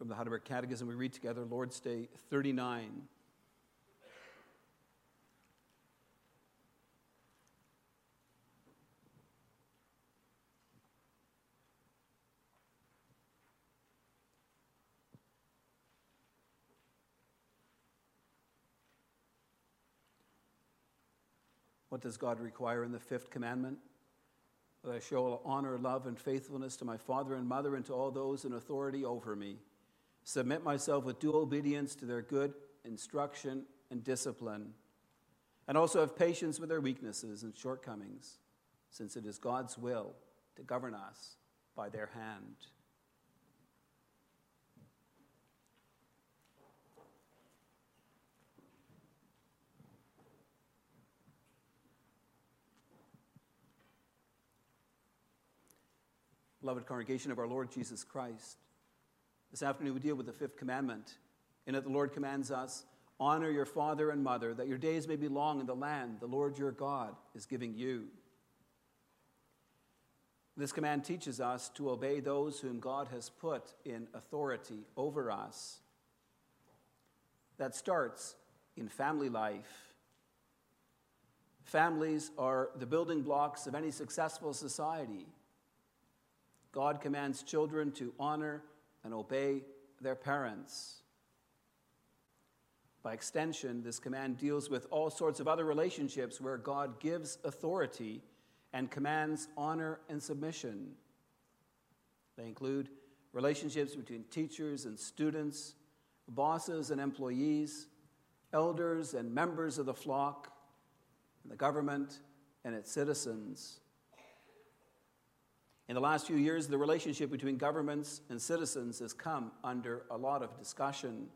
From the Heidelberg Catechism, we read together Lord's Day 39. What does God require in the fifth commandment? That I show honor, love, and faithfulness to my father and mother and to all those in authority over me. Submit myself with due obedience to their good instruction and discipline, and also have patience with their weaknesses and shortcomings, since it is God's will to govern us by their hand. beloved congregation of our Lord Jesus Christ. This afternoon we deal with the fifth commandment. In it, the Lord commands us honor your father and mother, that your days may be long in the land the Lord your God is giving you. This command teaches us to obey those whom God has put in authority over us. That starts in family life. Families are the building blocks of any successful society. God commands children to honor and obey their parents. By extension, this command deals with all sorts of other relationships where God gives authority and commands honor and submission. They include relationships between teachers and students, bosses and employees, elders and members of the flock, and the government and its citizens. In the last few years, the relationship between governments and citizens has come under a lot of discussion.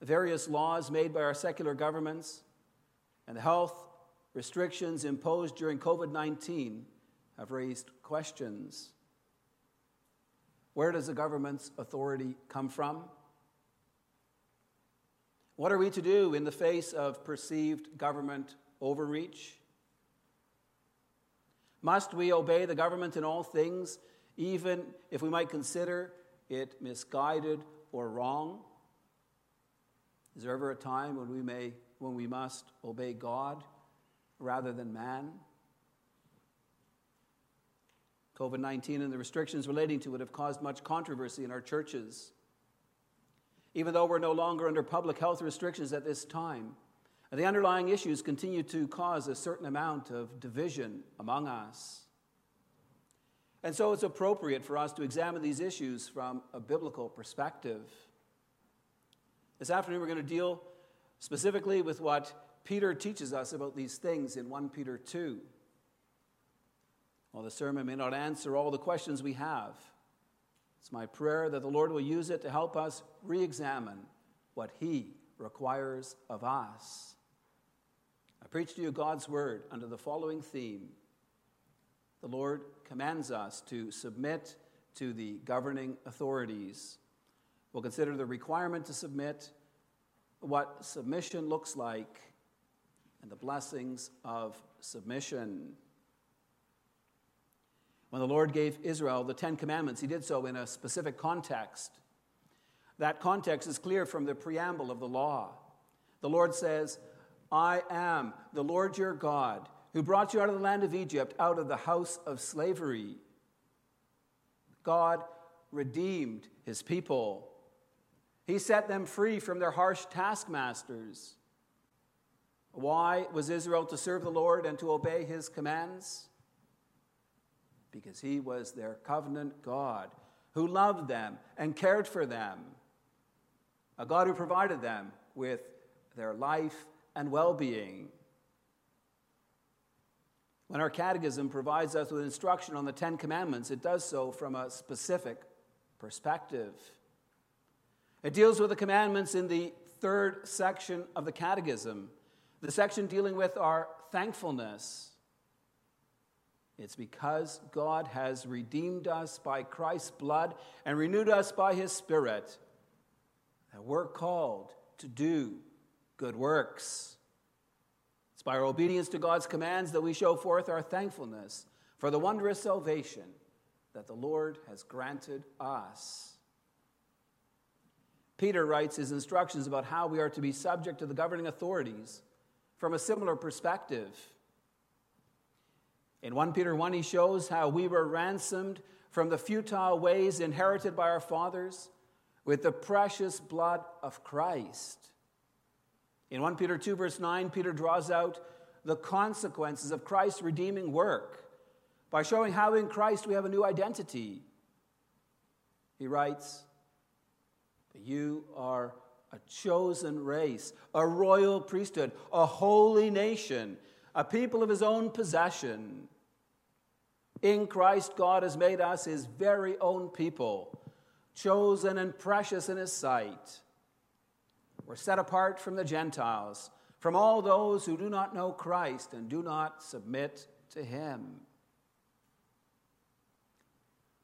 various laws made by our secular governments and the health restrictions imposed during COVID 19 have raised questions. Where does the government's authority come from? What are we to do in the face of perceived government overreach? Must we obey the government in all things, even if we might consider it misguided or wrong? Is there ever a time when we may when we must obey God rather than man? COVID 19 and the restrictions relating to it have caused much controversy in our churches. Even though we're no longer under public health restrictions at this time, the underlying issues continue to cause a certain amount of division among us. And so it's appropriate for us to examine these issues from a biblical perspective. This afternoon, we're going to deal specifically with what Peter teaches us about these things in 1 Peter 2. While the sermon may not answer all the questions we have, it's my prayer that the Lord will use it to help us re examine what He requires of us. I preach to you God's word under the following theme The Lord commands us to submit to the governing authorities. We'll consider the requirement to submit, what submission looks like, and the blessings of submission. When the Lord gave Israel the Ten Commandments, He did so in a specific context. That context is clear from the preamble of the law. The Lord says, I am the Lord your God, who brought you out of the land of Egypt, out of the house of slavery. God redeemed his people. He set them free from their harsh taskmasters. Why was Israel to serve the Lord and to obey his commands? Because he was their covenant God who loved them and cared for them, a God who provided them with their life and well being. When our catechism provides us with instruction on the Ten Commandments, it does so from a specific perspective. It deals with the commandments in the third section of the catechism, the section dealing with our thankfulness. It's because God has redeemed us by Christ's blood and renewed us by his Spirit that we're called to do good works. It's by our obedience to God's commands that we show forth our thankfulness for the wondrous salvation that the Lord has granted us. Peter writes his instructions about how we are to be subject to the governing authorities from a similar perspective. In 1 Peter 1, he shows how we were ransomed from the futile ways inherited by our fathers with the precious blood of Christ. In 1 Peter 2, verse 9, Peter draws out the consequences of Christ's redeeming work by showing how in Christ we have a new identity. He writes, You are a chosen race, a royal priesthood, a holy nation, a people of his own possession. In Christ, God has made us his very own people, chosen and precious in his sight. We're set apart from the Gentiles, from all those who do not know Christ and do not submit to him.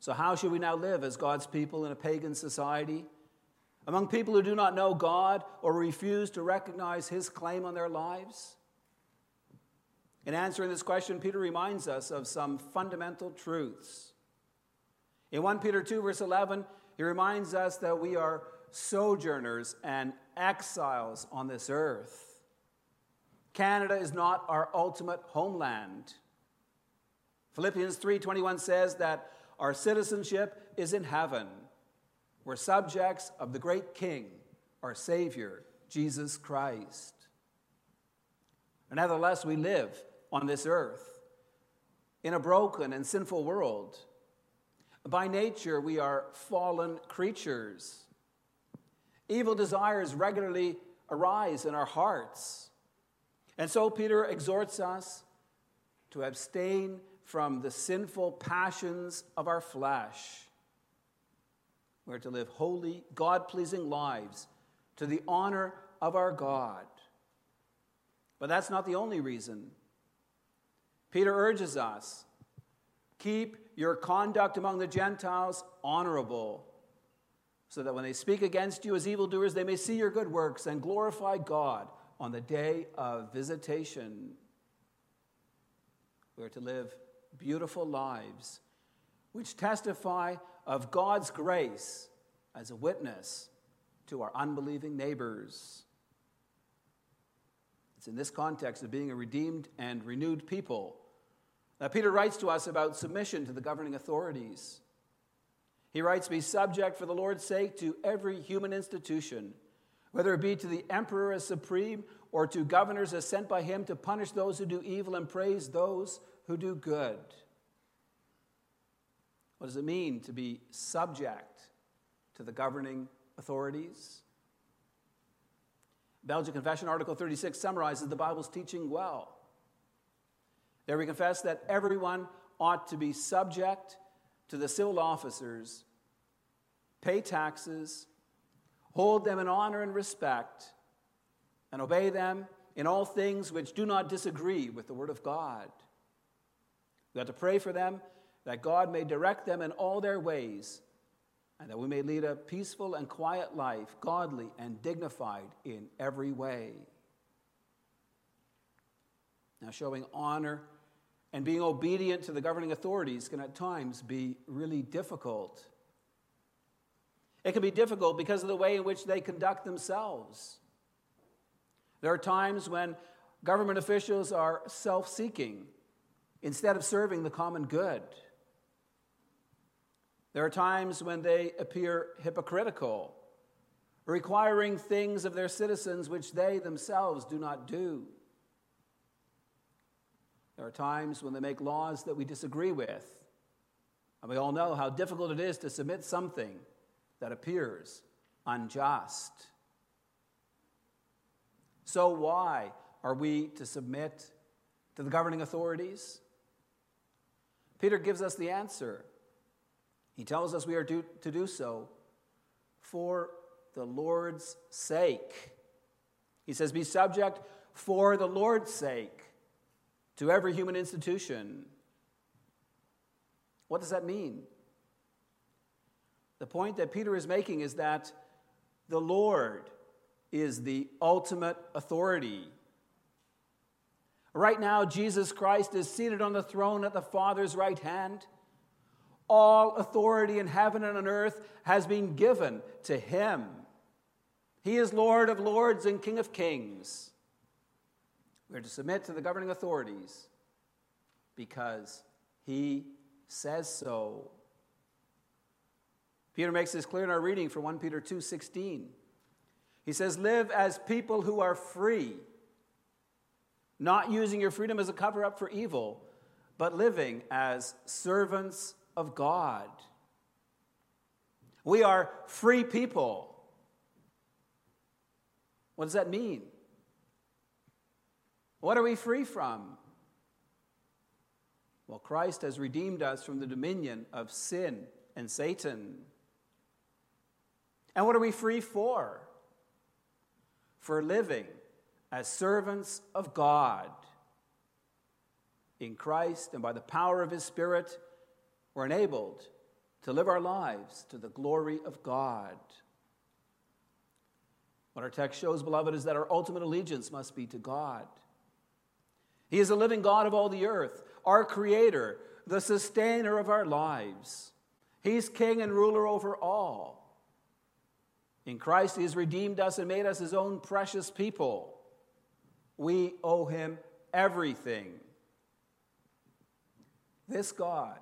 So, how should we now live as God's people in a pagan society? Among people who do not know God or refuse to recognize his claim on their lives? In answering this question, Peter reminds us of some fundamental truths. In 1 Peter 2, verse 11, he reminds us that we are sojourners and exiles on this earth. Canada is not our ultimate homeland. Philippians 3:21 says that our citizenship is in heaven. We're subjects of the great king, our savior, Jesus Christ. And nevertheless, we live on this earth in a broken and sinful world. By nature, we are fallen creatures. Evil desires regularly arise in our hearts. And so Peter exhorts us to abstain from the sinful passions of our flesh. We're to live holy, God pleasing lives to the honor of our God. But that's not the only reason. Peter urges us keep your conduct among the Gentiles honorable so that when they speak against you as evildoers, they may see your good works and glorify God on the day of visitation. We are to live beautiful lives which testify of God's grace as a witness to our unbelieving neighbors. It's in this context of being a redeemed and renewed people that Peter writes to us about submission to the governing authorities. He writes, Be subject for the Lord's sake to every human institution, whether it be to the emperor as supreme or to governors as sent by him to punish those who do evil and praise those who do good. What does it mean to be subject to the governing authorities? Belgian Confession, Article 36, summarizes the Bible's teaching well. There we confess that everyone ought to be subject to the civil officers, pay taxes, hold them in honor and respect, and obey them in all things which do not disagree with the Word of God. We have to pray for them that God may direct them in all their ways, and that we may lead a peaceful and quiet life, godly and dignified in every way. Now, showing honor and being obedient to the governing authorities can at times be really difficult. It can be difficult because of the way in which they conduct themselves. There are times when government officials are self seeking instead of serving the common good. There are times when they appear hypocritical, requiring things of their citizens which they themselves do not do. There are times when they make laws that we disagree with. And we all know how difficult it is to submit something that appears unjust. So, why are we to submit to the governing authorities? Peter gives us the answer. He tells us we are to, to do so for the Lord's sake. He says, Be subject for the Lord's sake to every human institution. What does that mean? The point that Peter is making is that the Lord is the ultimate authority. Right now, Jesus Christ is seated on the throne at the Father's right hand. All authority in heaven and on earth has been given to him. He is Lord of lords and King of kings. We are to submit to the governing authorities because he says so. Peter makes this clear in our reading from 1 Peter 2:16. He says, "Live as people who are free, not using your freedom as a cover up for evil, but living as servants of God." We are free people. What does that mean? What are we free from? Well, Christ has redeemed us from the dominion of sin and Satan. And what are we free for? For living as servants of God. In Christ and by the power of His Spirit, we're enabled to live our lives to the glory of God. What our text shows, beloved, is that our ultimate allegiance must be to God. He is the living God of all the earth, our creator, the sustainer of our lives. He's king and ruler over all. In Christ, He has redeemed us and made us His own precious people. We owe Him everything. This God,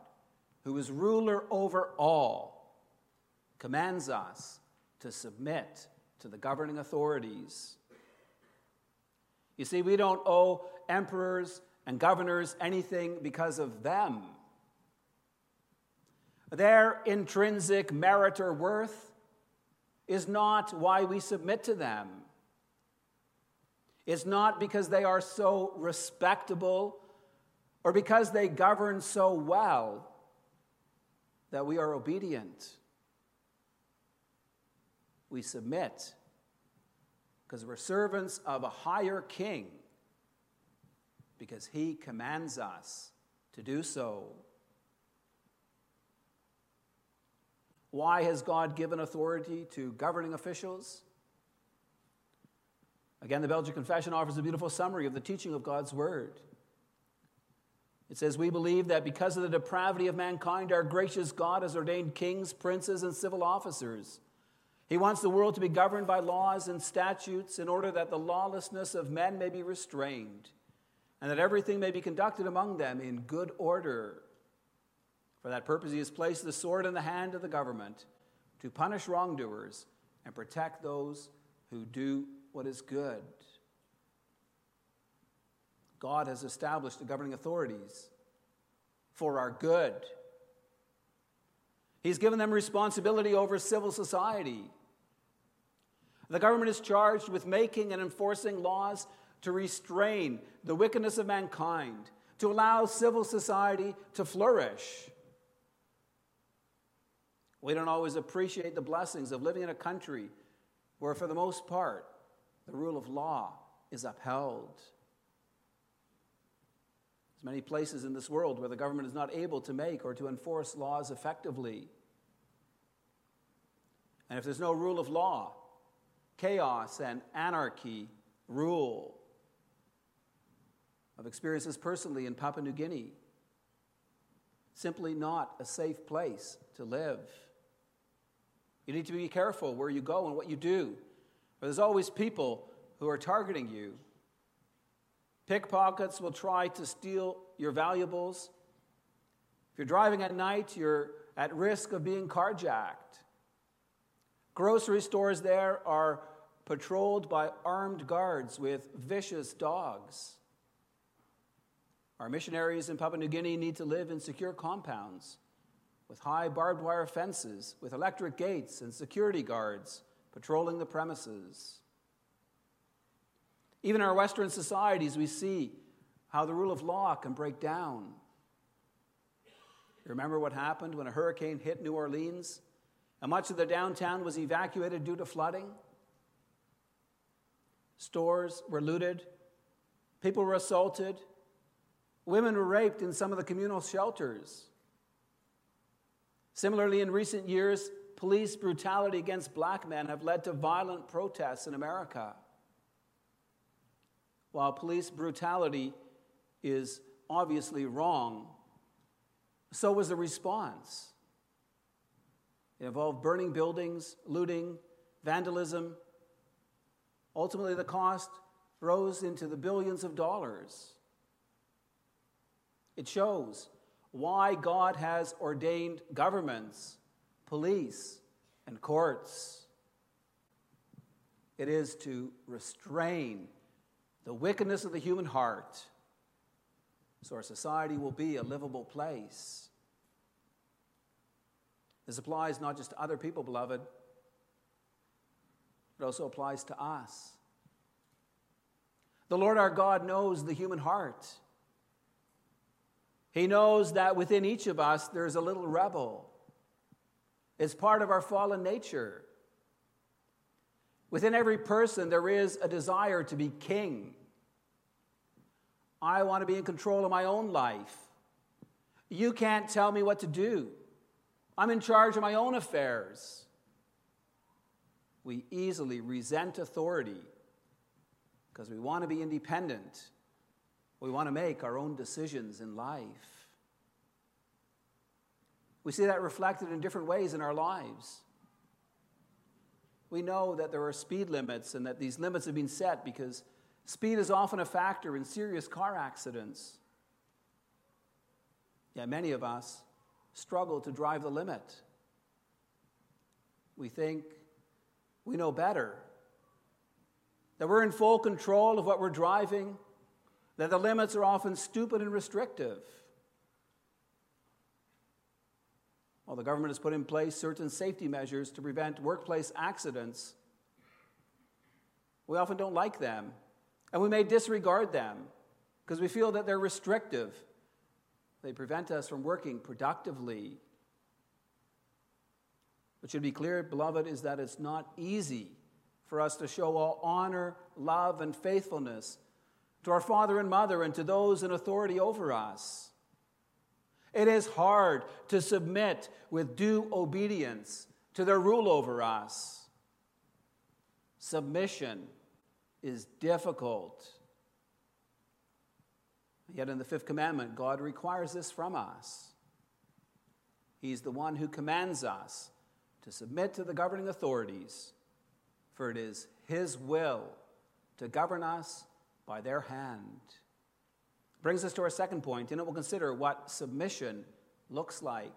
who is ruler over all, commands us to submit to the governing authorities. You see, we don't owe emperors and governors anything because of them. Their intrinsic merit or worth is not why we submit to them. It's not because they are so respectable or because they govern so well that we are obedient. We submit because we're servants of a higher king because he commands us to do so. Why has God given authority to governing officials? Again, the Belgian Confession offers a beautiful summary of the teaching of God's Word. It says, We believe that because of the depravity of mankind, our gracious God has ordained kings, princes, and civil officers. He wants the world to be governed by laws and statutes in order that the lawlessness of men may be restrained and that everything may be conducted among them in good order. For that purpose, he has placed the sword in the hand of the government to punish wrongdoers and protect those who do what is good. God has established the governing authorities for our good. He's given them responsibility over civil society. The government is charged with making and enforcing laws to restrain the wickedness of mankind, to allow civil society to flourish. We don't always appreciate the blessings of living in a country where, for the most part, the rule of law is upheld. There's many places in this world where the government is not able to make or to enforce laws effectively. And if there's no rule of law, chaos and anarchy rule. I've experienced this personally in Papua New Guinea. Simply not a safe place to live. You need to be careful where you go and what you do. But there's always people who are targeting you. Pickpockets will try to steal your valuables. If you're driving at night, you're at risk of being carjacked. Grocery stores there are patrolled by armed guards with vicious dogs. Our missionaries in Papua New Guinea need to live in secure compounds with high barbed wire fences, with electric gates and security guards patrolling the premises. Even in our Western societies, we see how the rule of law can break down. You remember what happened when a hurricane hit New Orleans and much of the downtown was evacuated due to flooding? Stores were looted, people were assaulted, Women were raped in some of the communal shelters. Similarly, in recent years, police brutality against black men have led to violent protests in America. While police brutality is obviously wrong, so was the response. It involved burning buildings, looting, vandalism, Ultimately, the cost rose into the billions of dollars. It shows why God has ordained governments, police, and courts. It is to restrain the wickedness of the human heart so our society will be a livable place. This applies not just to other people, beloved, it also applies to us. The Lord our God knows the human heart. He knows that within each of us there's a little rebel. It's part of our fallen nature. Within every person, there is a desire to be king. I want to be in control of my own life. You can't tell me what to do. I'm in charge of my own affairs. We easily resent authority because we want to be independent. We want to make our own decisions in life. We see that reflected in different ways in our lives. We know that there are speed limits and that these limits have been set because speed is often a factor in serious car accidents. Yet many of us struggle to drive the limit. We think we know better, that we're in full control of what we're driving, that the limits are often stupid and restrictive. While the government has put in place certain safety measures to prevent workplace accidents, we often don't like them, and we may disregard them because we feel that they're restrictive they prevent us from working productively. What should be clear, beloved, is that it's not easy for us to show all honor, love, and faithfulness to our father and mother and to those in authority over us. It is hard to submit with due obedience to their rule over us. Submission is difficult. Yet in the fifth commandment, God requires this from us. He's the one who commands us to submit to the governing authorities, for it is His will to govern us by their hand. Brings us to our second point, and it will consider what submission looks like.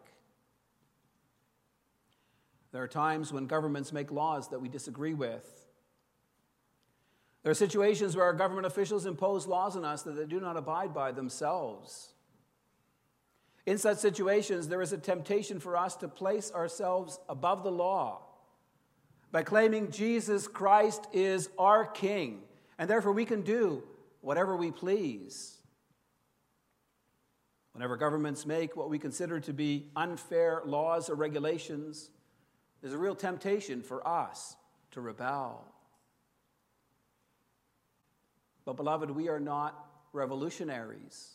There are times when governments make laws that we disagree with. There are situations where our government officials impose laws on us that they do not abide by themselves. In such situations, there is a temptation for us to place ourselves above the law by claiming Jesus Christ is our King, and therefore we can do whatever we please. Whenever governments make what we consider to be unfair laws or regulations, there's a real temptation for us to rebel. But, beloved, we are not revolutionaries.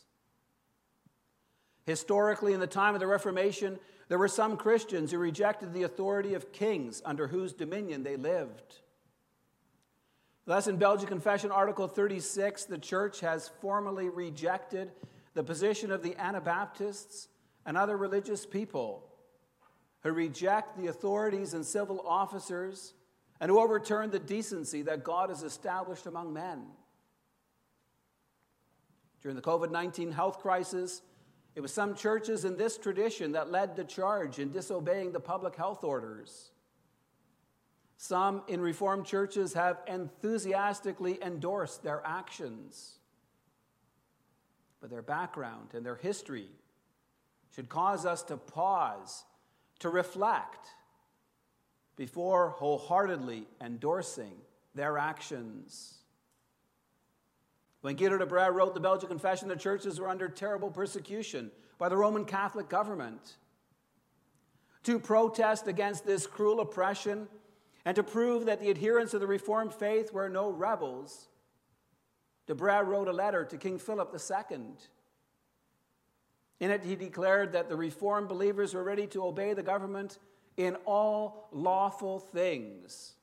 Historically, in the time of the Reformation, there were some Christians who rejected the authority of kings under whose dominion they lived. Thus, in Belgian Confession, Article 36, the Church has formally rejected the position of the Anabaptists and other religious people who reject the authorities and civil officers and who overturn the decency that God has established among men. During the COVID 19 health crisis, it was some churches in this tradition that led the charge in disobeying the public health orders. Some in Reformed churches have enthusiastically endorsed their actions. But their background and their history should cause us to pause, to reflect, before wholeheartedly endorsing their actions. When Guido de Brès wrote the Belgian Confession, the churches were under terrible persecution by the Roman Catholic government. To protest against this cruel oppression and to prove that the adherents of the Reformed faith were no rebels, de Brès wrote a letter to King Philip II. In it, he declared that the Reformed believers were ready to obey the government in all lawful things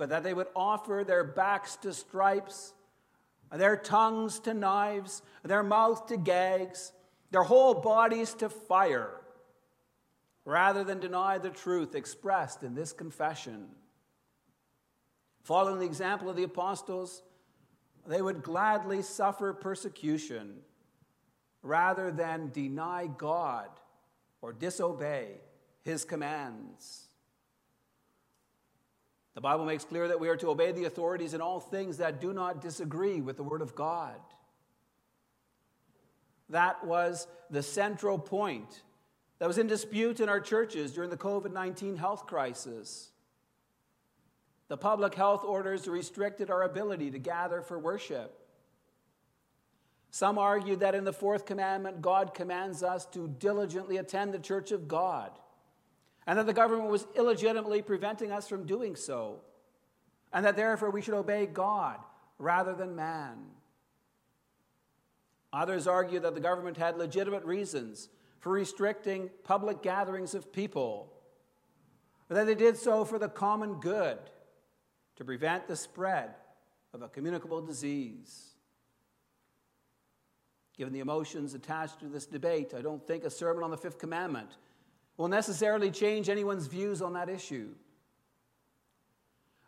but that they would offer their backs to stripes, their tongues to knives, their mouth to gags, their whole bodies to fire, rather than deny the truth expressed in this confession. Following the example of the apostles, they would gladly suffer persecution rather than deny God or disobey his commands. The Bible makes clear that we are to obey the authorities in all things that do not disagree with the Word of God. That was the central point that was in dispute in our churches during the COVID 19 health crisis. The public health orders restricted our ability to gather for worship. Some argue that in the fourth commandment, God commands us to diligently attend the church of God, and that the government was illegitimately preventing us from doing so, and that therefore we should obey God rather than man. Others argue that the government had legitimate reasons for restricting public gatherings of people, but that they did so for the common good to prevent the spread of a communicable disease. Given the emotions attached to this debate, I don't think a sermon on the fifth commandment will necessarily change anyone's views on that issue.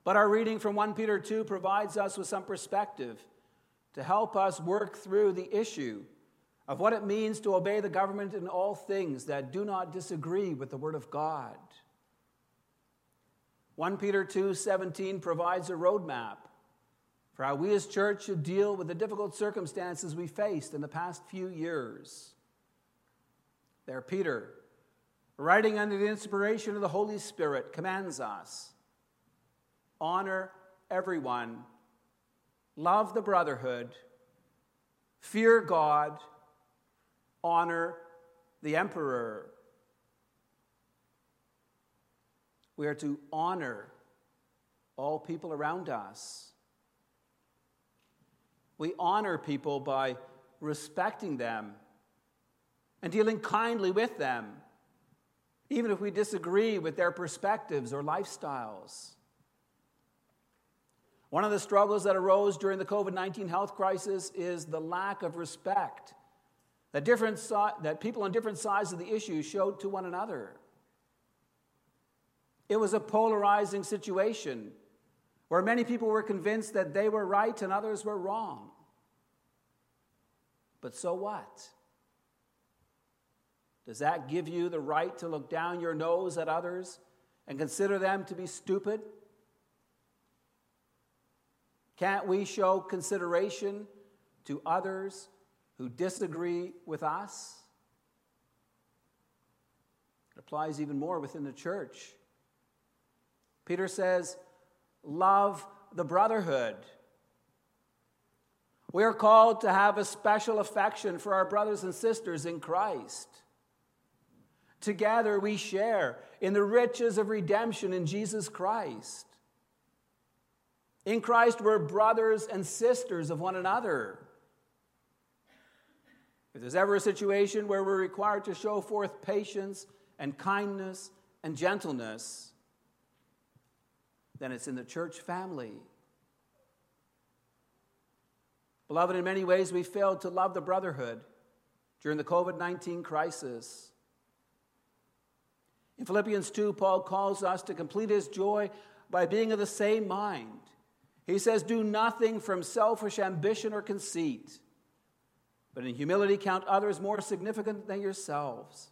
But our reading from 1 Peter 2 provides us with some perspective to help us work through the issue of what it means to obey the government in all things that do not disagree with the word of God. 1 Peter 2:17 provides a roadmap for how we as church should deal with the difficult circumstances we faced in the past few years. There Peter, writing under the inspiration of the Holy Spirit, commands us honor everyone, love the brotherhood, fear God, honor the emperor. We are to honor all people around us. We honor people by respecting them and dealing kindly with them, even if we disagree with their perspectives or lifestyles. One of the struggles that arose during the COVID 19 health crisis is the lack of respect that, different that people on different sides of the issue showed to one another. It was a polarizing situation where many people were convinced that they were right and others were wrong. But so what? Does that give you the right to look down your nose at others and consider them to be stupid? Can't we show consideration to others who disagree with us? It applies even more within the church. Peter says, Love the brotherhood. We are called to have a special affection for our brothers and sisters in Christ. Together we share in the riches of redemption in Jesus Christ. In Christ, we're brothers and sisters of one another. If there's ever a situation where we're required to show forth patience and kindness and gentleness, then it's in the church family. Beloved, in many ways, we failed to love the brotherhood during the COVID 19 crisis. In Philippians 2, Paul calls us to complete his joy by being of the same mind. He says, Do nothing from selfish ambition or conceit but in humility count others more significant than yourselves.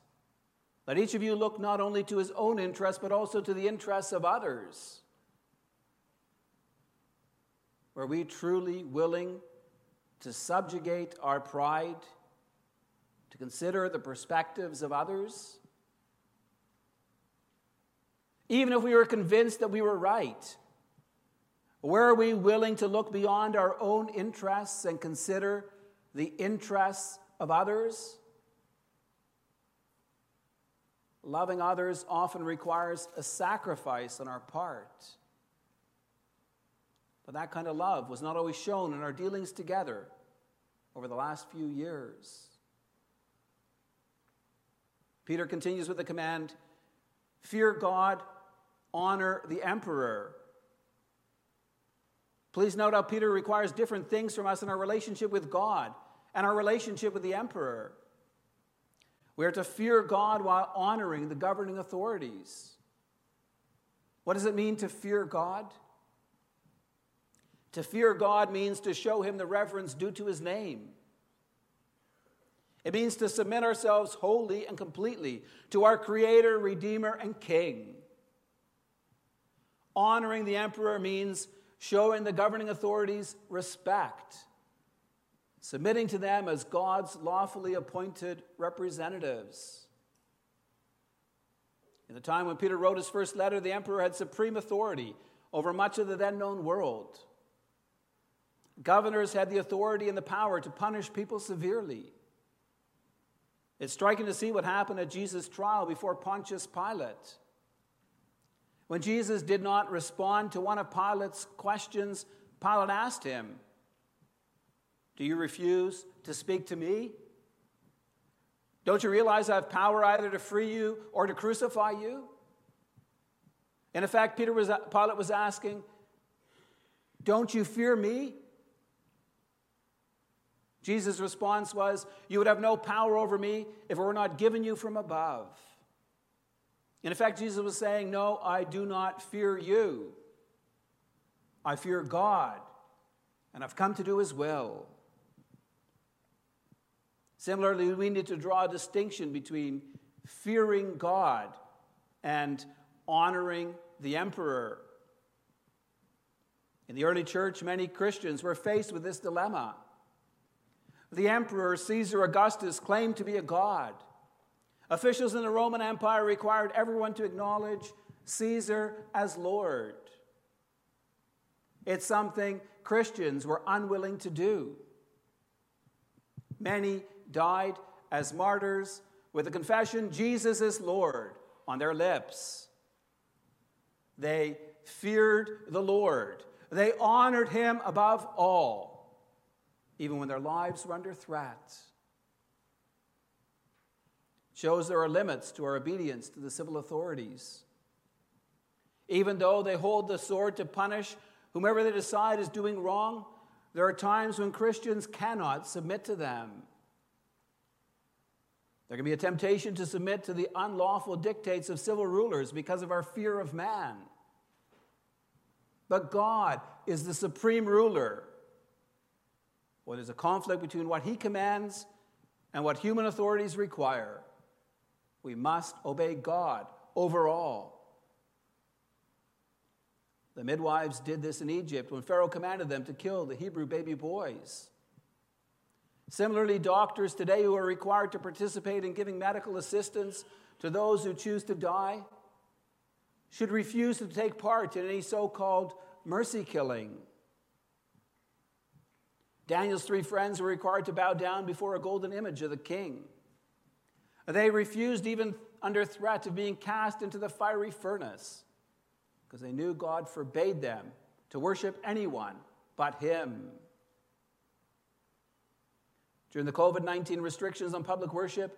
Let each of you look not only to his own interests, but also to the interests of others. Were we truly willing to subjugate our pride, to consider the perspectives of others? Even if we were convinced that we were right, were we willing to look beyond our own interests and consider the interests of others. Loving others often requires a sacrifice on our part. But that kind of love was not always shown in our dealings together over the last few years. Peter continues with the command fear God, honor the emperor. Please note how Peter requires different things from us in our relationship with God and our relationship with the emperor. We are to fear God while honoring the governing authorities. What does it mean to fear God? To fear God means to show him the reverence due to his name. It means to submit ourselves wholly and completely to our Creator, Redeemer, and King. Honoring the emperor means showing the governing authorities respect, submitting to them as God's lawfully appointed representatives. In the time when Peter wrote his first letter, the emperor had supreme authority over much of the then known world. Governors had the authority and the power to punish people severely. It's striking to see what happened at Jesus' trial before Pontius Pilate. When Jesus did not respond to one of Pilate's questions, Pilate asked him, Do you refuse to speak to me? Don't you realize I have power either to free you or to crucify you? And in fact, Peter was, Pilate was asking, Don't you fear me? Jesus' response was, You would have no power over me if it were not given you from above. And in fact, Jesus was saying, No, I do not fear you. I fear God, and I've come to do his will. Similarly, we need to draw a distinction between fearing God and honoring the emperor. In the early church, many Christians were faced with this dilemma. The emperor, Caesar Augustus, claimed to be a god. Officials in the Roman Empire required everyone to acknowledge Caesar as Lord. It's something Christians were unwilling to do. Many died as martyrs with the confession, Jesus is Lord, on their lips. They feared the Lord, they honored him above all even when their lives were under threat. Shows there are limits to our obedience to the civil authorities. Even though they hold the sword to punish whomever they decide is doing wrong, there are times when Christians cannot submit to them. There can be a temptation to submit to the unlawful dictates of civil rulers because of our fear of man. But God is the supreme ruler when there's a conflict between what he commands and what human authorities require, we must obey God overall. The midwives did this in Egypt when Pharaoh commanded them to kill the Hebrew baby boys. Similarly, doctors today who are required to participate in giving medical assistance to those who choose to die should refuse to take part in any so called mercy killing Daniel's three friends were required to bow down before a golden image of the king. They refused, even under threat of being cast into the fiery furnace, because they knew God forbade them to worship anyone but Him. During the COVID 19 restrictions on public worship,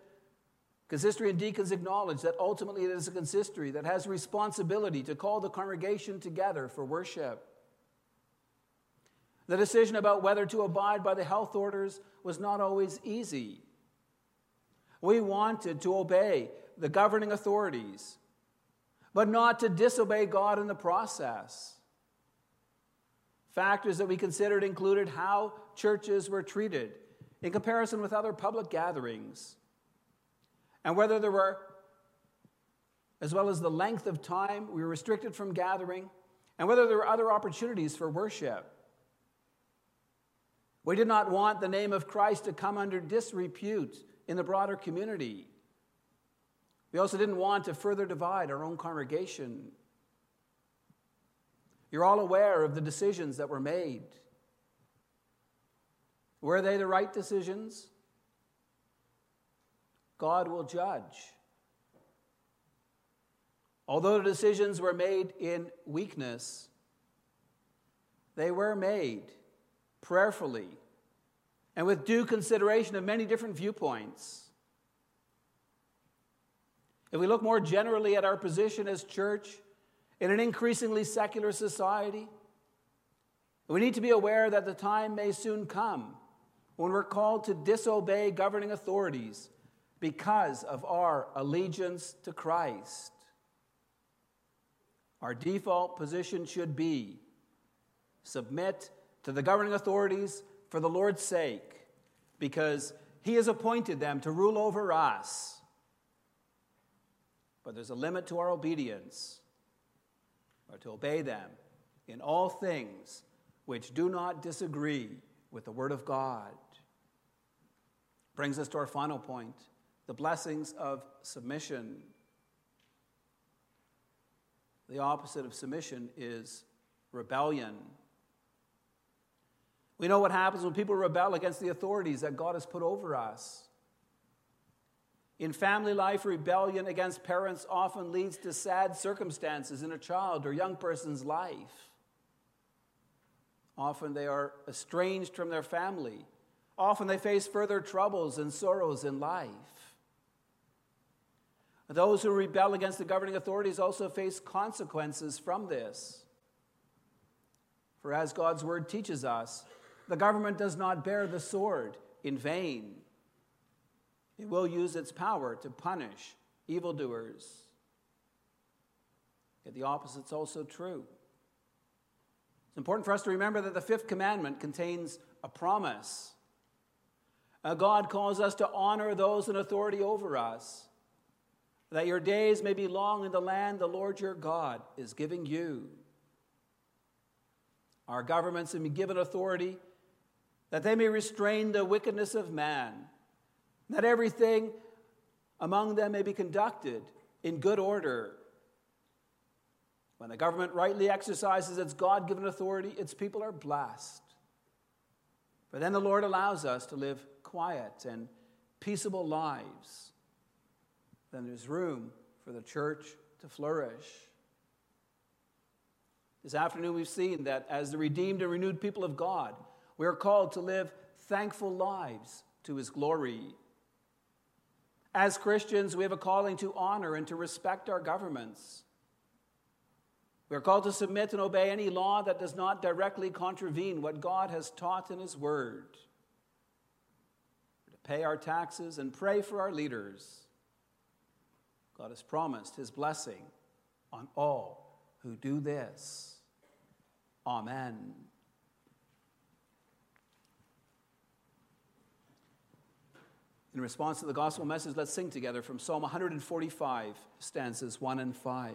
consistory and deacons acknowledge that ultimately it is a consistory that has responsibility to call the congregation together for worship. The decision about whether to abide by the health orders was not always easy. We wanted to obey the governing authorities, but not to disobey God in the process. Factors that we considered included how churches were treated in comparison with other public gatherings, and whether there were, as well as the length of time we were restricted from gathering, and whether there were other opportunities for worship. We did not want the name of Christ to come under disrepute in the broader community. We also didn't want to further divide our own congregation. You're all aware of the decisions that were made. Were they the right decisions? God will judge. Although the decisions were made in weakness, they were made prayerfully and with due consideration of many different viewpoints. If we look more generally at our position as church in an increasingly secular society, we need to be aware that the time may soon come when we're called to disobey governing authorities because of our allegiance to Christ. Our default position should be submit to the governing authorities for the Lord's sake, because He has appointed them to rule over us. But there's a limit to our obedience, or to obey them in all things which do not disagree with the Word of God. Brings us to our final point the blessings of submission. The opposite of submission is rebellion. We know what happens when people rebel against the authorities that God has put over us. In family life, rebellion against parents often leads to sad circumstances in a child or young person's life. Often they are estranged from their family. Often they face further troubles and sorrows in life. Those who rebel against the governing authorities also face consequences from this. For as God's word teaches us, the government does not bear the sword in vain. It will use its power to punish evildoers. Yet the opposite is also true. It's important for us to remember that the fifth commandment contains a promise. Uh, God calls us to honor those in authority over us, that your days may be long in the land the Lord your God is giving you. Our governments have been given authority that they may restrain the wickedness of man, that everything among them may be conducted in good order when the government rightly exercises its God given authority, its people are blessed. But then the Lord allows us to live quiet and peaceable lives. Then there's room for the church to flourish. This afternoon, we've seen that as the redeemed and renewed people of God, we are called to live thankful lives to His glory. As Christians, we have a calling to honor and to respect our governments. We are called to submit and obey any law that does not directly contravene what God has taught in His Word. to pay our taxes and pray for our leaders. God has promised His blessing on all who do this. Amen. In response to the gospel message, let's sing together from Psalm 145, stanzas 1 and 5.